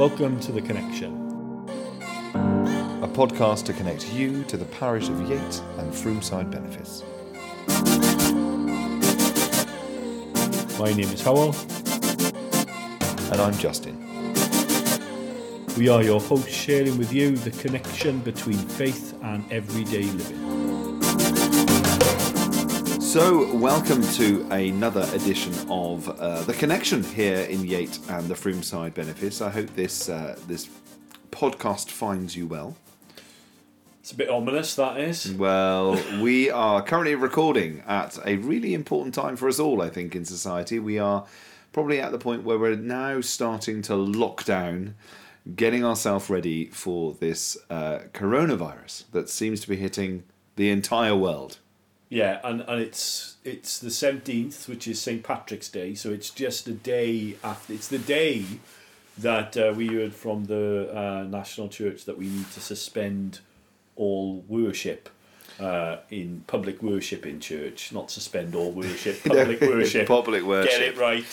Welcome to The Connection. a podcast to connect you to the parish of Yate and Froomside Benefice. My name is Howell. And I'm Justin. We are your hosts, sharing with you the connection between faith and everyday living. So, welcome to another edition of uh, The Connection here in Yate and the Froomside Benefice. I hope this, uh, this podcast finds you well. It's a bit ominous, that is. Well, we are currently recording at a really important time for us all, I think, in society. We are probably at the point where we're now starting to lock down, getting ourselves ready for this uh, coronavirus that seems to be hitting the entire world. Yeah, and, and it's it's the seventeenth, which is St Patrick's Day, so it's just a day after. It's the day that uh, we heard from the uh, National Church that we need to suspend all worship uh, in public worship in church, not suspend all worship, public worship. Public worship. Get it right.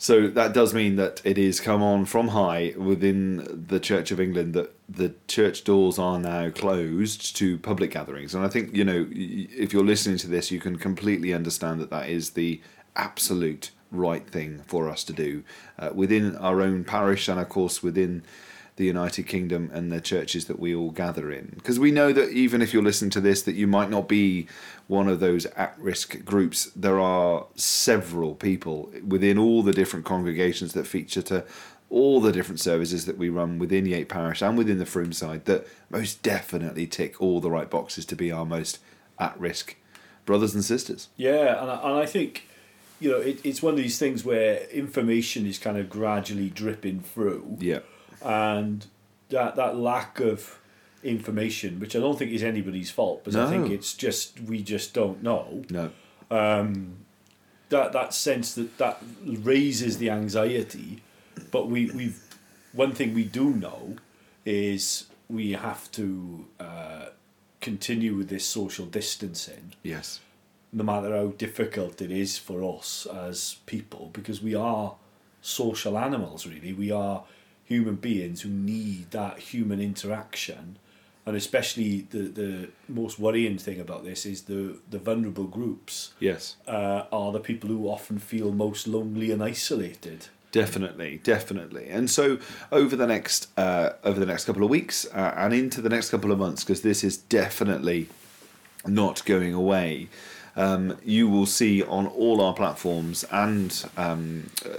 So that does mean that it is come on from high within the Church of England that the church doors are now closed to public gatherings. And I think, you know, if you're listening to this, you can completely understand that that is the absolute right thing for us to do uh, within our own parish and, of course, within the United Kingdom and the churches that we all gather in. Because we know that even if you're listening to this, that you might not be one of those at-risk groups. There are several people within all the different congregations that feature to all the different services that we run within Yate Parish and within the Froome side that most definitely tick all the right boxes to be our most at-risk brothers and sisters. Yeah, and I, and I think you know it, it's one of these things where information is kind of gradually dripping through, Yeah. And that that lack of information, which I don't think is anybody's fault, but I think it's just we just don't know. No. That that sense that that raises the anxiety, but we we've one thing we do know is we have to uh, continue with this social distancing Yes. no matter how difficult it is for us as people, because we are social animals, really. We are human beings who need that human interaction. And especially the, the most worrying thing about this is the, the vulnerable groups Yes. uh, are the people who often feel most lonely and isolated. Definitely, definitely, and so over the next uh, over the next couple of weeks uh, and into the next couple of months, because this is definitely not going away. Um, you will see on all our platforms and um, uh,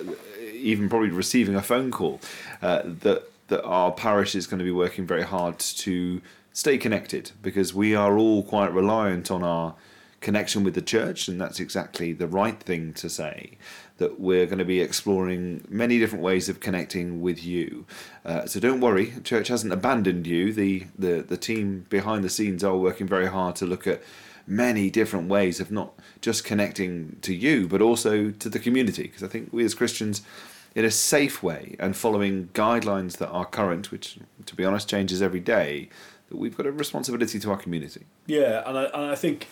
even probably receiving a phone call uh, that that our parish is going to be working very hard to stay connected because we are all quite reliant on our connection with the church, and that's exactly the right thing to say. That we're going to be exploring many different ways of connecting with you. Uh, so don't worry, church hasn't abandoned you. The, the the team behind the scenes are working very hard to look at many different ways of not just connecting to you, but also to the community. Because I think we as Christians, in a safe way and following guidelines that are current, which to be honest changes every day, that we've got a responsibility to our community. Yeah, and I, and I think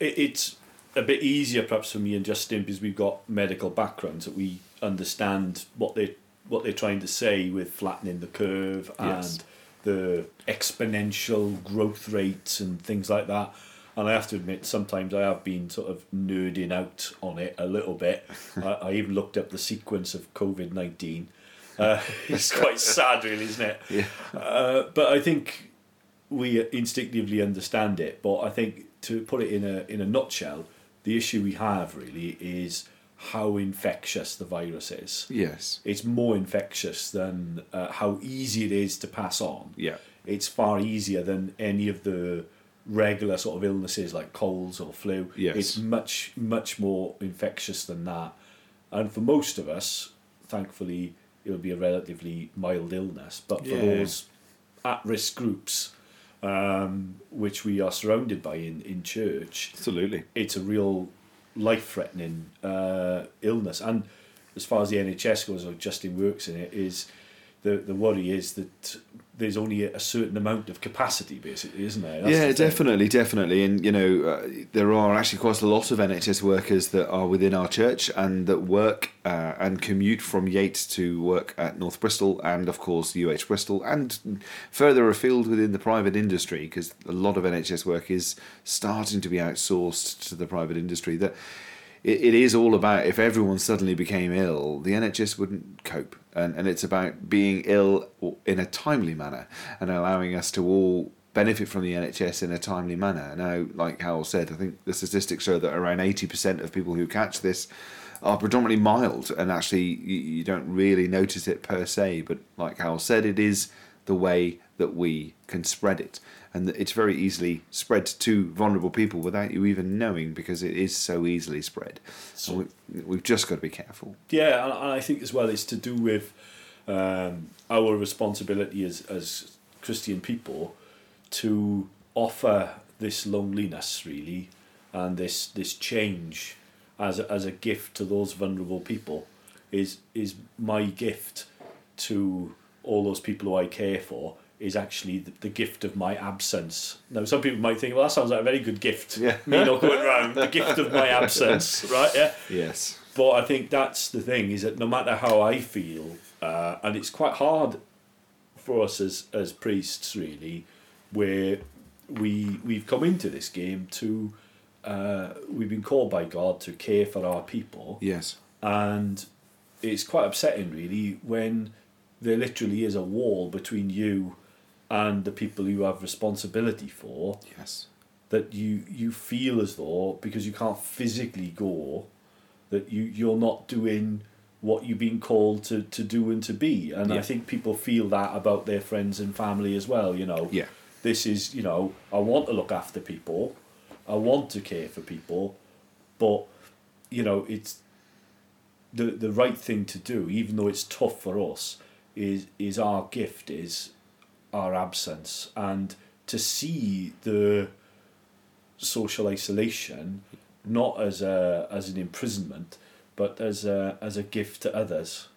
it, it's a bit easier perhaps for me and Justin because we've got medical backgrounds that we understand what they what they're trying to say with flattening the curve and Yes. the exponential growth rates and things like that. And I have to admit, sometimes I have been sort of nerding out on it a little bit. I, I even looked up the sequence of COVID nineteen. Uh, it's quite sad, really, isn't it? Yeah. Uh, but I think we instinctively understand it. But I think to put it in a in a nutshell, the issue we have really is how infectious the virus is. Yes. It's more infectious than uh, how easy it is to pass on. Yeah. It's far easier than any of the regular sort of illnesses like colds or flu. Yes. It's much much more infectious than that. And for most of us, thankfully, it'll be a relatively mild illness. But for Yeah. those at risk groups, um, which we are surrounded by in, in church, Absolutely. it's a real life threatening uh, illness. And as far as the NHS goes, or Justin works in it, is the the worry is that there's only a certain amount of capacity, basically, isn't there? That's yeah, definitely, definitely. And, you know, uh, there are actually quite a lot of NHS workers that are within our church and that work uh, and commute from Yates to work at North Bristol and, of course, UH Bristol and further afield within the private industry because a lot of NHS work is starting to be outsourced to the private industry. That it, it is all about if everyone suddenly became ill, the NHS wouldn't cope. And, and it's about being ill in a timely manner and allowing us to all benefit from the NHS in a timely manner. Now, like Howell said, I think the statistics show that around 80% of people who catch this are predominantly mild and actually you, you don't really notice it per se. But like Howell said, it is the way that we can spread it and it's very easily spread to vulnerable people without you even knowing because it is so easily spread. So we, we've just got to be careful. Yeah, and, and I think as well it's to do with um, our responsibility as, as Christian people to offer this loneliness really and this this change as a, as a gift to those vulnerable people is is my gift to all those people who I care for is actually the, the gift of my absence. Now, some people might think, well, that sounds like a very good gift. Yeah. Me not going around, the gift of my absence, right? Yeah. Yes. But I think that's the thing is that no matter how I feel, uh, and it's quite hard for us as, as priests, really, where we we've come into this game to uh, we've been called by God to care for our people, Yes. and it's quite upsetting, really, when there literally is a wall between you and the people you have responsibility for Yes. that you you feel as though because you can't physically go that you you're not doing what you've been called to, to do and to be. And I think people feel that about their friends and family as well you know. Yeah. this is you know I want to look after people. I want to care for people. But you know it's the the right thing to do even though it's tough for us is is our gift is our absence and to see the social isolation not as a as an imprisonment but as a as a gift to others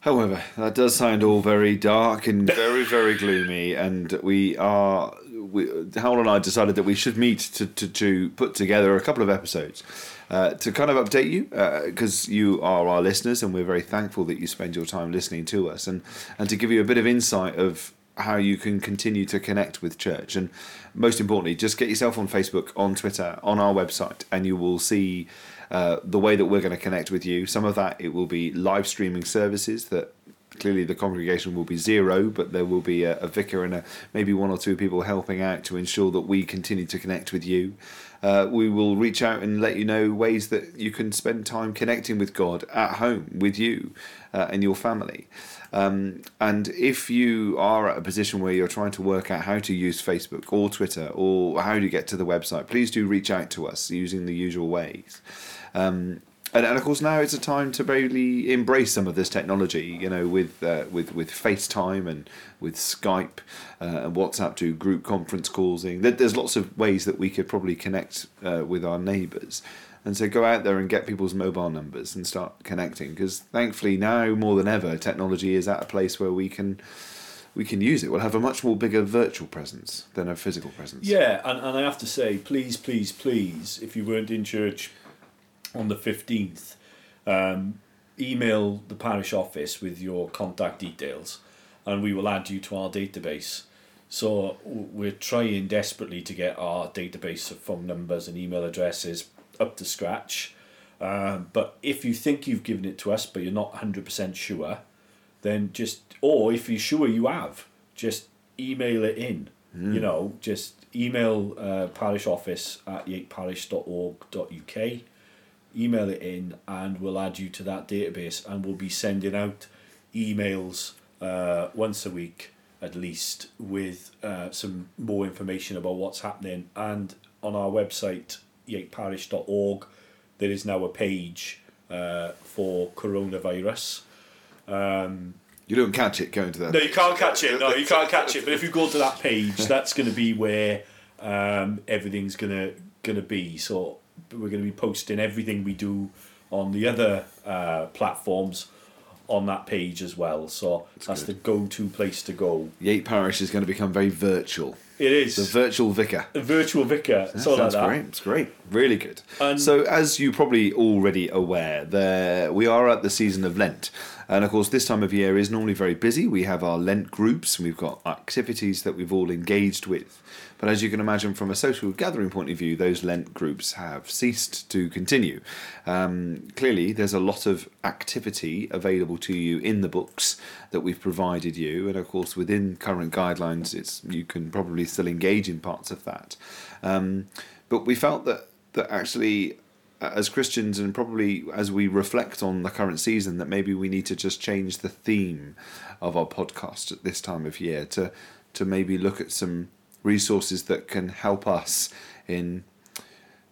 However, that does sound all very dark and very, very gloomy, and we are. We, Howell and I decided that we should meet to, to, to put together a couple of episodes uh, to kind of update you because you are our listeners, and we're very thankful that you spend your time listening to us, and, and to give you a bit of insight of how you can continue to connect with church. And most importantly, just get yourself on Facebook, on Twitter, on our website, and you will see uh, the way that we're going to connect with you. Some of that it will be live streaming services that clearly the congregation will be zero, but there will be a, a vicar and a, maybe one or two people helping out to ensure that we continue to connect with you. Uh, we will reach out and let you know ways that you can spend time connecting with God at home with you uh, and your family. Um, and if you are at a position where you're trying to work out how to use Facebook or Twitter or how to get to the website, please do reach out to us using the usual ways. Um, and, and of course now it's a time to really embrace some of this technology you know with uh, with with FaceTime and with Skype uh, and WhatsApp to group conference calling there's lots of ways that we could probably connect uh, with our neighbors. And so go out there and get people's mobile numbers and start connecting because thankfully now more than ever technology is at a place where we can we can use it. We'll have a much more bigger virtual presence than a physical presence. Yeah, and, and I have to say, please, please, please, if you weren't in church on the 15th, um, email the parish office with your contact details and we will add you to our database. So we're trying desperately to get our database of phone numbers and email addresses up to scratch. Um, but if you think you've given it to us but you're not 100% sure, then just, or if you're sure you have, just email it in. You know, just email uh, parish office at yateparish.org.uk, email it in, and we'll add you to that database. And we'll be sending out emails uh, once a week at least with uh, some more information about what's happening. And on our website, yateparish.org, there is now a page uh, for coronavirus. Um, you don't catch it going to that no, you can't catch it. No, you can't catch it. But if you go to that page, that's going to be where um, everything's going to going to be. So we're going to be posting everything we do on the other uh, platforms on that page as well. So that's, the go-to place to go. Yate Parish is going to become very virtual. It is The virtual vicar. a virtual vicar. That so like sounds that. great. It's great. Really good. And- so, as you're probably already aware, there we are at the season of Lent, and of course, this time of year is normally very busy. We have our Lent groups, and we've got activities that we've all engaged with. But as you can imagine, from a social gathering point of view, those Lent groups have ceased to continue. Um, clearly, there's a lot of activity available to you in the books that we've provided you, and of course, within current guidelines, it's you can probably still engage in parts of that. Um, but we felt that that actually, as Christians, and probably as we reflect on the current season, that maybe we need to just change the theme of our podcast at this time of year to to maybe look at some resources that can help us in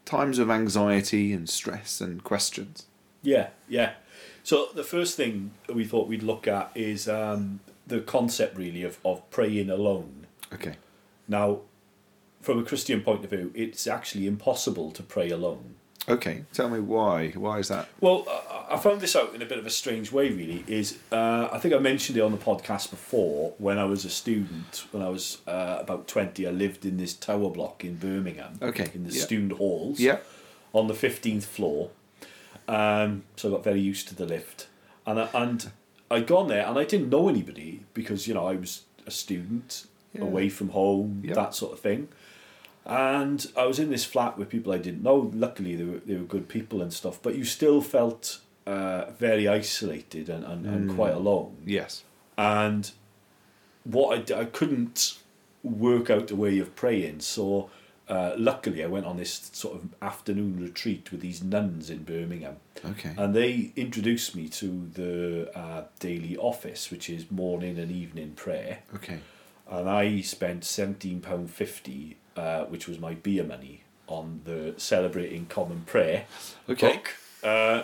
times of anxiety and stress and questions. Yeah, yeah. So the first thing we thought we'd look at is um, the concept really of, of praying alone. Okay. Now, from a Christian point of view, it's actually impossible to pray alone. Okay. Tell me why. Why is that? Well, I- found this out in a bit of a strange way. Really, is uh, I think I mentioned it on the podcast before. When I was a student, when I was uh, about twenty, I lived in this tower block in Birmingham. Okay, in the yeah. student halls. Yeah. on the fifteenth floor. Um, so I got very used to the lift, and I, and I'd gone there, and I didn't know anybody because you know I was a student Yeah. away from home, Yeah. that sort of thing. And I was in this flat with people I didn't know. Luckily, they were, they were good people and stuff, but you still felt uh, very isolated and, and, and Mm. quite alone. Yes. And what I I couldn't work out a way of praying, so uh, luckily I went on this sort of afternoon retreat with these nuns in Birmingham, Okay. and they introduced me to the uh, daily office, which is morning and evening prayer okay. And I spent seventeen pound fifty, uh, which was my beer money, on the celebrating common prayer Okay. book. Uh,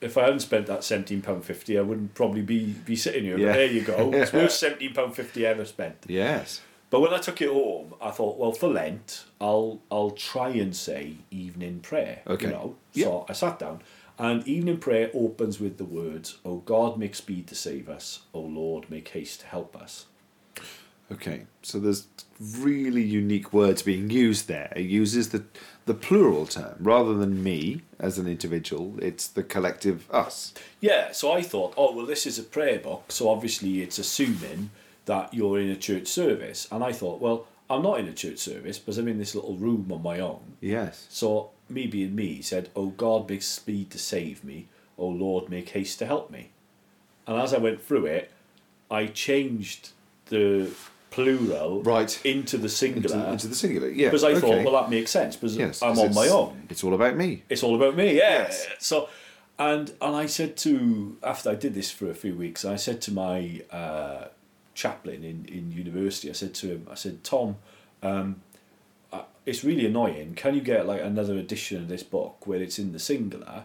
if I hadn't spent that seventeen pound fifty, I wouldn't probably be be sitting here. Yeah. But there you go. It's worth seventeen pound fifty I ever spent. Yes. But when I took it home, I thought, well, for Lent, I'll I'll try and say evening prayer. Okay. You know. So I sat down, and evening prayer opens with the words, "O God, make speed to save us. O Lord, make haste to help us." Okay, so there's really unique words being used there. It uses the the plural term rather than me as an individual. It's the collective us. Yeah, so I thought, oh well, this is a prayer book, so obviously it's assuming that you're in a church service, and I thought, well, I'm not in a church service because I'm in this little room on my own. Yes. So me being me said, "Oh God, make speed to save me. Oh Lord, make haste to help me." And as I went through it, I changed the plural Right. into the singular Into, into the singular. Yeah. because I okay. thought, well, that makes sense because yes, I'm on my own It's all about me. it's all about me. Yeah. Yes. So, and and I said to after I did this for a few weeks, I said to my uh, chaplain in in university, I said to him, I said, Tom, um, it's really annoying. Can you get like another edition of this book where it's in the singular?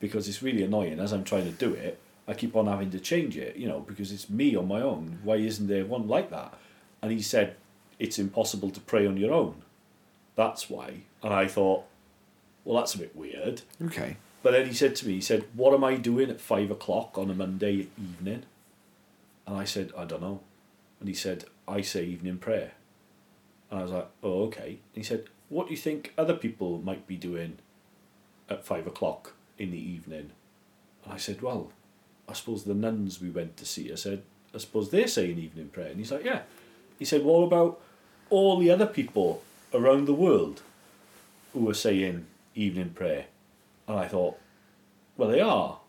Because it's really annoying. As I'm trying to do it, I keep on having to change it. You know, because it's me on my own. Why isn't there one like that? And he said, it's impossible to pray on your own. That's why. And I thought, well, that's a bit weird. Okay. But then he said to me, he said, What am I doing at five o'clock on a Monday evening? And I said, I don't know. And he said, I say evening prayer. And I was like, Oh, okay. And he said, What do you think other people might be doing at five o'clock in the evening? And I said, Well, I suppose the nuns we went to see, I said, I suppose they're saying evening prayer. And he's like, Yeah. He said, What about all the other people around the world who are saying evening prayer? And I thought, well, they are.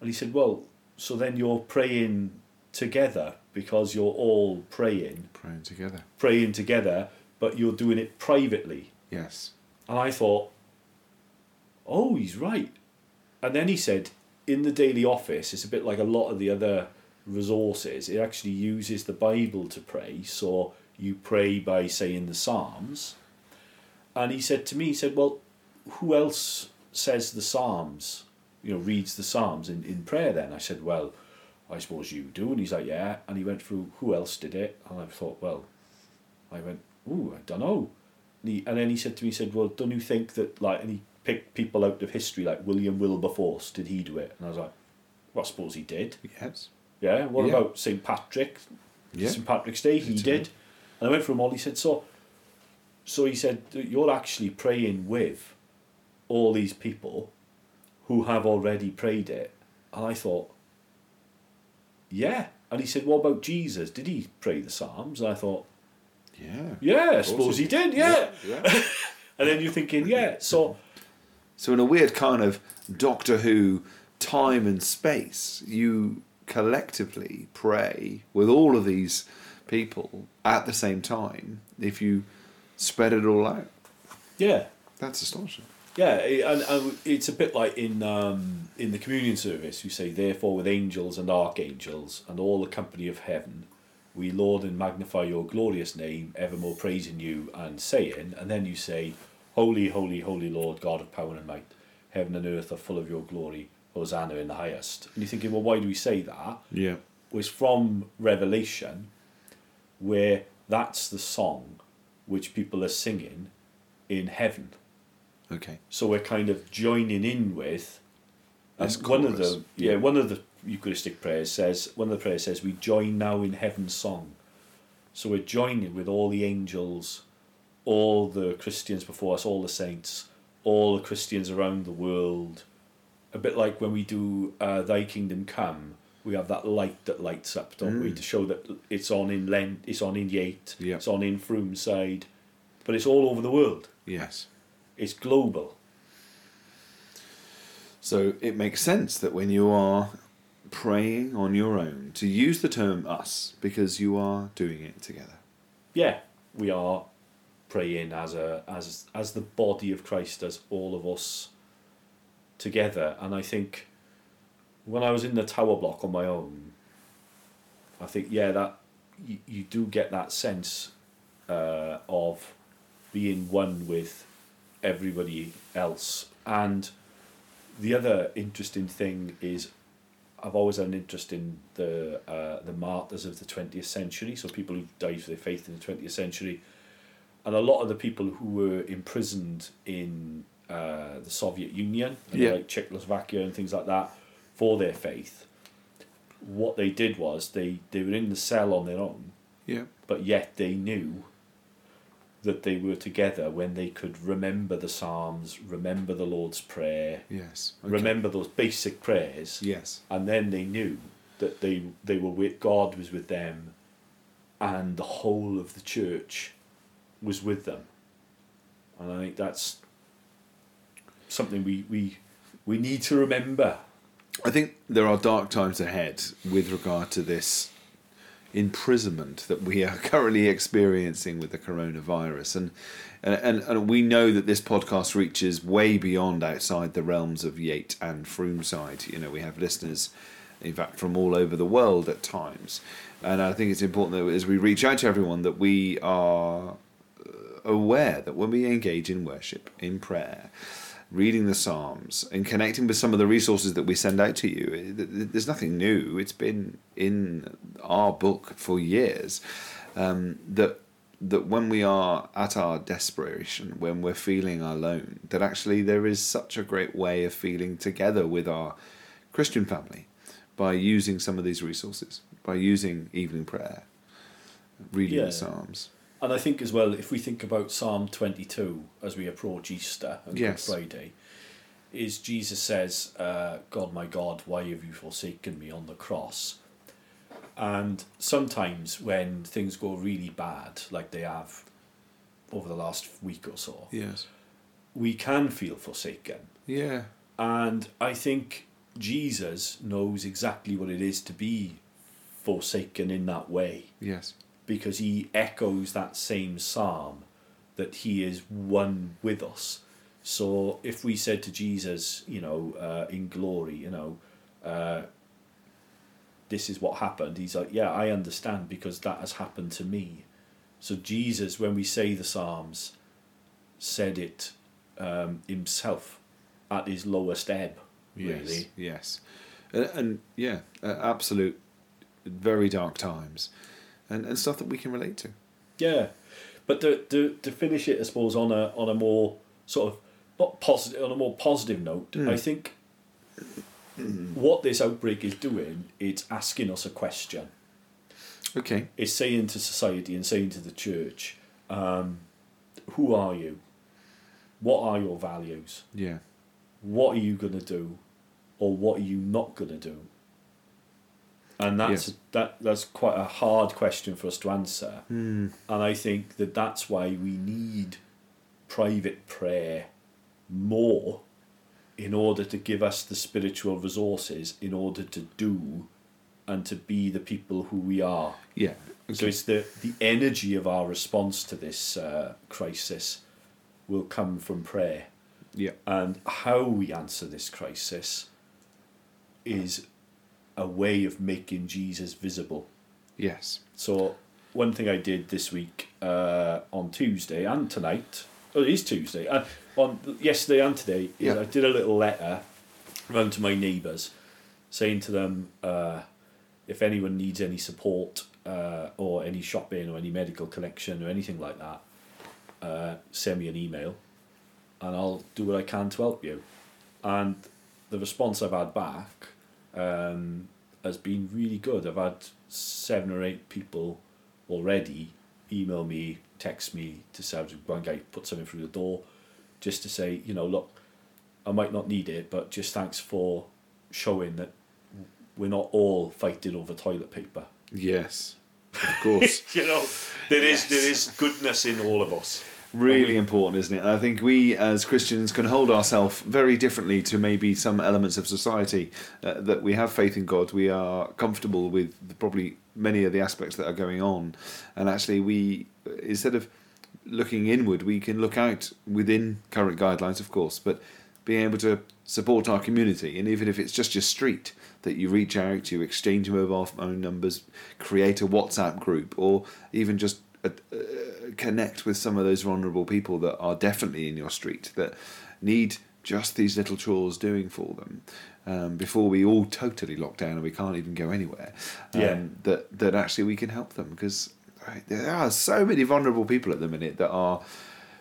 And he said, well, so then you're praying together because you're all praying, Praying together. praying together, but you're doing it privately. Yes. And I thought, oh, he's right. And then he said, in the daily office, it's a bit like a lot of the other resources. It actually uses the Bible to pray. So you pray by saying the Psalms. And he said to me, he said, well, who else says the Psalms? You know, reads the Psalms in, in prayer then? I said, well, I suppose you do. And he's like, yeah. And he went through who else did it. And I thought, well, I went, ooh, I don't know. And, he, and then he said to me, he said, well, don't you think that, like, and he picked people out of history, like William Wilberforce, did he do it? And I was like, Well, I suppose he did. Yes. Yeah. What Yeah. about St. Patrick? Yeah. St. Patrick's Day, he He did. did. And I went from all, he said, so, so he said, you're actually praying with all these people who have already prayed it. And I thought, yeah. And he said, what about Jesus? Did he pray the Psalms? And I thought, Yeah. yeah, I suppose he he did, yeah. yeah. And then you're thinking, yeah, so, So in a weird kind of Doctor Who time and space, you collectively pray with all of these people at the same time. If you spread it all out, yeah. that's astonishing. Yeah, and, and it's a bit like in um, in the communion service. You say, "Therefore, with angels and archangels and all the company of heaven, we laud and magnify your glorious name, evermore praising you and saying." And then you say, "Holy, holy, holy Lord, God of power and might, heaven and earth are full of your glory. Hosanna in the highest." And you're thinking, well, why do we say that? Yeah. was from Revelation, where that's the song which people are singing in heaven. Okay. So we're kind of joining in with. Um, this one of the yeah, yeah. one of the Eucharistic prayers says one of the prayers says we join now in heaven's song. So we're joining with all the angels, all the Christians before us, all the saints, all the Christians around the world. A bit like when we do uh, Thy Kingdom Come, we have that light that lights up, don't we, Mm. to show that it's on in Lent, it's on in Yate, Yeah. it's on in Froome side, but it's all over the world. Yes. It's global. So it makes sense that when you are praying on your own, to use the term us because you are doing it together. yeah, we are praying as a as as the body of Christ, as all of us together. And I think when I was in the tower block on my own, I think yeah that you, you do get that sense uh, of being one with everybody else. And the other interesting thing is I've always had an interest in the uh, the martyrs of the twentieth century, so people who died for their faith in the twentieth century, and a lot of the people who were imprisoned in uh, the Soviet Union, and Yeah. like Czechoslovakia and things like that, for their faith. What they did was they, they were in the cell on their own, Yeah. but yet they knew that they were together when they could remember the Psalms, remember the Lord's Prayer, Yes. Okay. remember those basic prayers Yes. and then they knew that they they were with God was with them, and the whole of the church was with them, and I think that's something we we we need to remember. I think there are dark times ahead with regard to this imprisonment that we are currently experiencing with the coronavirus, and uh, and and we know that this podcast reaches way beyond outside the realms of Yate and Froomside. You know, we have listeners, in fact, from all over the world at times, and I think it's important that as we reach out to everyone that we are uh, aware that when we engage in worship, in prayer, reading the Psalms, and connecting with some of the resources that we send out to you, eh, th- th- there's nothing new. It's been in our book for years. Um, that that when we are at our desperation, when we're feeling alone, that actually there is such a great way of feeling together with our Christian family by using some of these resources, by using evening prayer, reading Yeah. the Psalms. And I think as well, if we think about Psalm twenty two as we approach Easter and Yes. Good Friday, is Jesus says, uh, "God, my God, why have you forsaken me?" on the cross. And sometimes when things go really bad, like they have over the last week or so, Yes. we can feel forsaken. Yeah. And I think Jesus knows exactly what it is to be forsaken in that way Yes. Because he echoes that same psalm that he is one with us. So if we said to Jesus, you know, uh, in glory, you know, uh, this is what happened, he's like, yeah, I understand because that has happened to me. So Jesus, when we say the Psalms, said it um, himself at his lowest ebb, Yes. really. Yes. And, and yeah, uh, absolute, very dark times, and and stuff that we can relate to. Yeah, but to, to to finish it, I suppose on a on a more sort of not positive on a more positive note, Mm. I think what this outbreak is doing, it's asking us a question. Okay. It's saying to society and saying to the church, um, who are you? What are your values? Yeah. What are you going to do? Or what are you not going to do? And that's Yes. that that's quite a hard question for us to answer. Mm. And I think that that's why we need private prayer more in order to give us the spiritual resources in order to do and to be the people who we are. Yeah. So it's the, the energy of our response to this uh, crisis will come from prayer. Yeah. And how we answer this crisis is a way of making Jesus visible. Yes. So one thing I did this week uh, on Tuesday and tonight, oh, it is Tuesday, uh, on yesterday and today, is Yeah. I did a little letter round to my neighbours, saying to them uh, if anyone needs any support uh, or any shopping or any medical collection or anything like that, uh, send me an email, and I'll do what I can to help you. And the response I've had back um, has been really good. I've had seven or eight people already email me, text me to say one guy put something through the door, just to say, you know, look, I might not need it, but just thanks for showing that we're not all fighting over toilet paper. Yes. Of course. you know, there is Yes. there is goodness in all of us. Really important, isn't it? And I think we as Christians can hold ourselves very differently to maybe some elements of society. Uh, that we have faith in God, we are comfortable with probably many of the aspects that are going on, and actually we instead of looking inward, we can look out within current guidelines, of course, but being able to support our community, and even if it's just your street, that you reach out, you exchange mobile phone numbers, create a WhatsApp group, or even just uh, connect with some of those vulnerable people that are definitely in your street that need just these little chores doing for them um, before we all totally lock down and we can't even go anywhere. Um, Yeah. That that actually we can help them because right, there are so many vulnerable people at the minute that are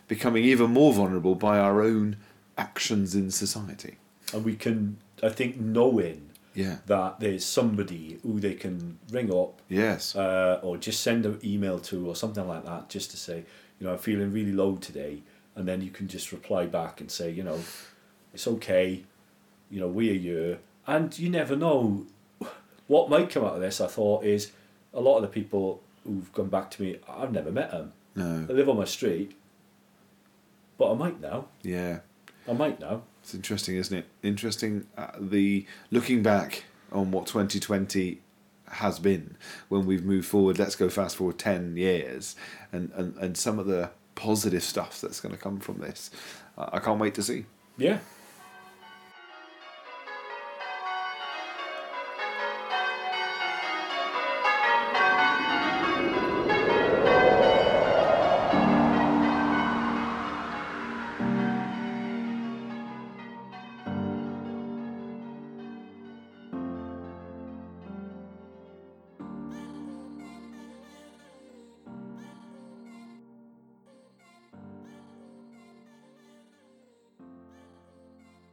becoming even more vulnerable by our own actions in society. And we can I think knowing Yeah. that there's somebody who they can ring up Yes. uh, or just send an email to or something like that just to say, you know, I'm feeling really low today. And then you can just reply back and say, you know, it's okay, you know, we're here. And you never know what might come out of this. I thought is a lot of the people who've come back to me, I've never met them. no. They live on my street, but I might now. Yeah. I might now. It's interesting, isn't it? Interesting. Uh, the looking back on what 2020 has been when we've moved forward. Let's go fast forward 10 years, and and, and some of the positive stuff that's going to come from this. Uh, I can't wait to see. Yeah,